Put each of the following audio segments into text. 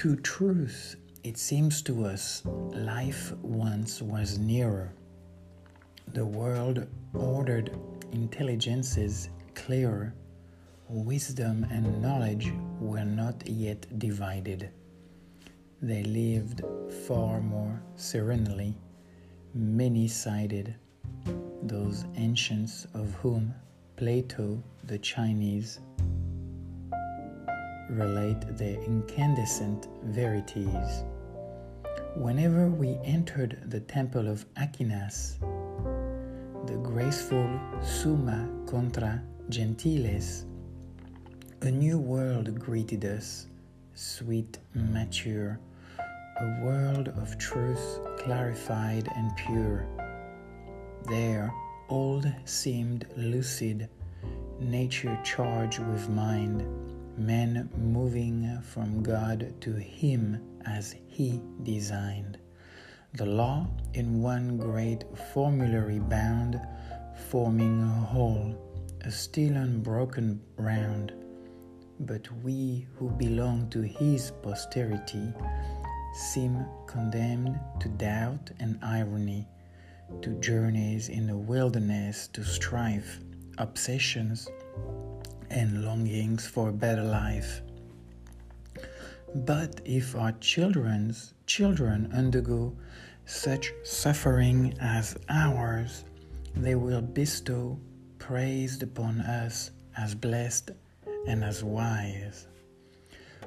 To truth, it seems to us life once was nearer. The world ordered intelligences clearer. Wisdom and knowledge were not yet divided. They lived far more serenely, many sided, those ancients of whom Plato, the Chinese, relate their incandescent verities. Whenever we entered the temple of Aquinas, the graceful Summa contra Gentiles, a new world greeted us, sweet, mature, a world of truth clarified and pure. There, old seemed lucid, nature charged with mind men moving from God to Him as He designed. The law in one great formulary bound, forming a whole, a still unbroken round. But we who belong to His posterity seem condemned to doubt and irony, to journeys in the wilderness, to strife, obsessions, and longings for a better life. But if our children's children undergo such suffering as ours, they will bestow praise upon us as blessed and as wise.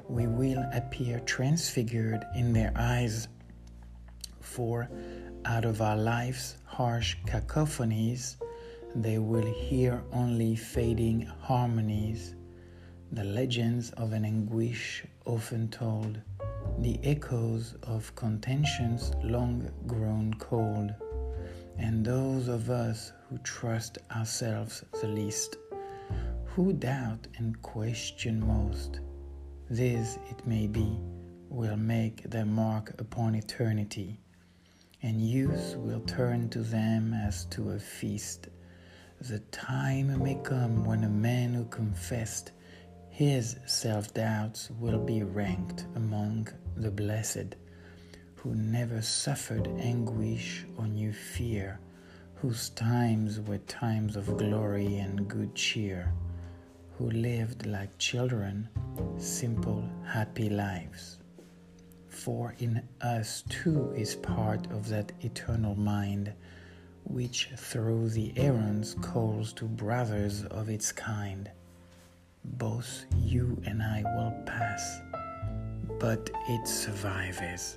We will appear transfigured in their eyes, for out of our life's harsh cacophonies, they will hear only fading harmonies, the legends of an anguish often told, the echoes of contentions long grown cold, and those of us who trust ourselves the least, who doubt and question most, these, it may be, will make their mark upon eternity, and youth will turn to them as to a feast the time may come when a man who confessed his self doubts will be ranked among the blessed, who never suffered anguish or knew fear, whose times were times of glory and good cheer, who lived like children, simple, happy lives. For in us too is part of that eternal mind which through the errands calls to brothers of its kind. Both you and I will pass, but it survives.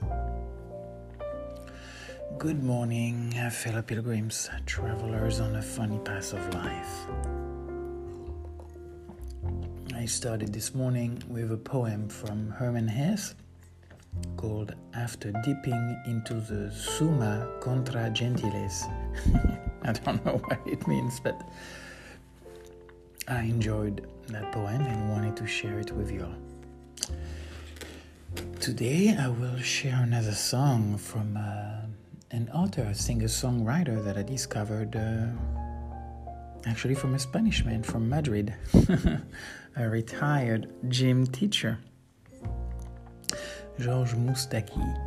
Good morning, fellow pilgrims, travelers on a funny path of life. I started this morning with a poem from Hermann Hesse called After Dipping into the Summa Contra Gentiles. I don't know what it means, but I enjoyed that poem and wanted to share it with you all. Today I will share another song from uh, an author, singer songwriter that I discovered uh, actually from a Spanish man from Madrid, a retired gym teacher. Georges Moustaki.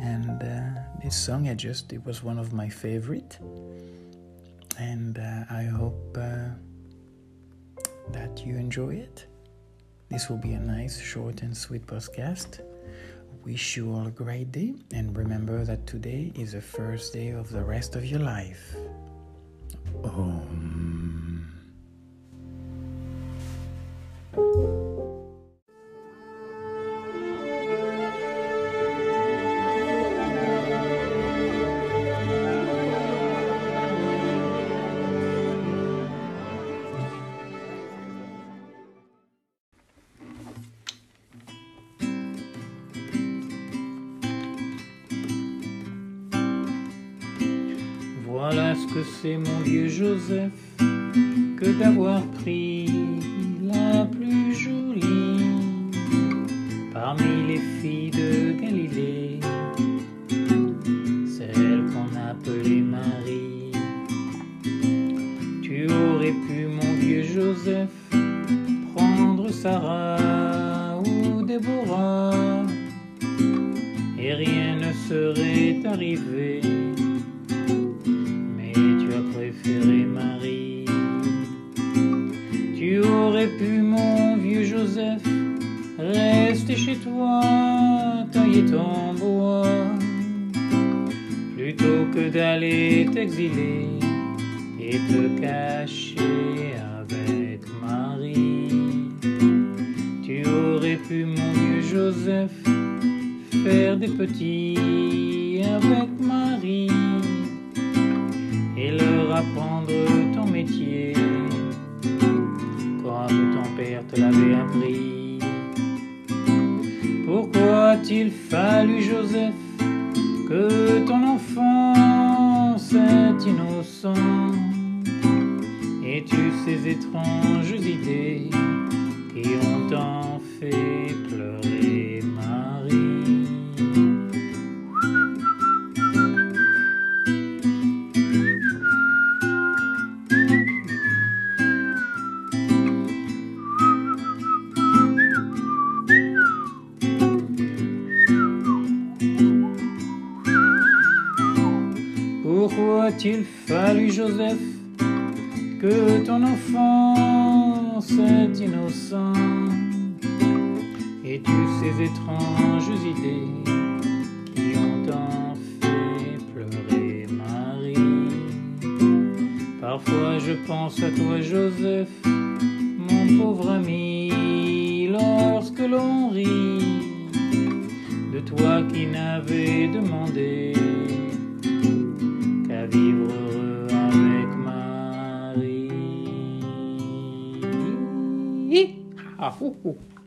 And uh, this song, I just, it was one of my favorite. And uh, I hope uh, that you enjoy it. This will be a nice, short, and sweet podcast. Wish you all a great day, and remember that today is the first day of the rest of your life. Um. Voilà ce que c'est mon vieux Joseph que d'avoir pris la plus jolie parmi les filles de Galilée, celle qu'on appelait Marie. Tu aurais pu, mon vieux Joseph, prendre Sarah ou Déborah et rien ne serait arrivé. Marie. Tu aurais pu, mon vieux Joseph, rester chez toi, tailler ton bois, plutôt que d'aller t'exiler et te cacher avec Marie. Tu aurais pu, mon vieux Joseph, faire des petits avec Marie et leur apprendre ton métier comme ton père te l'avait appris. Pourquoi a-t-il fallu, Joseph, que ton enfance est innocent? Et tu ces étranges idées qui ont tant fait pleurer a-t-il fallu, Joseph, que ton enfance est innocent et tu ces étranges idées qui ont tant fait pleurer Marie? Parfois je pense à toi, Joseph, mon pauvre ami, lorsque l'on rit Uh, uh.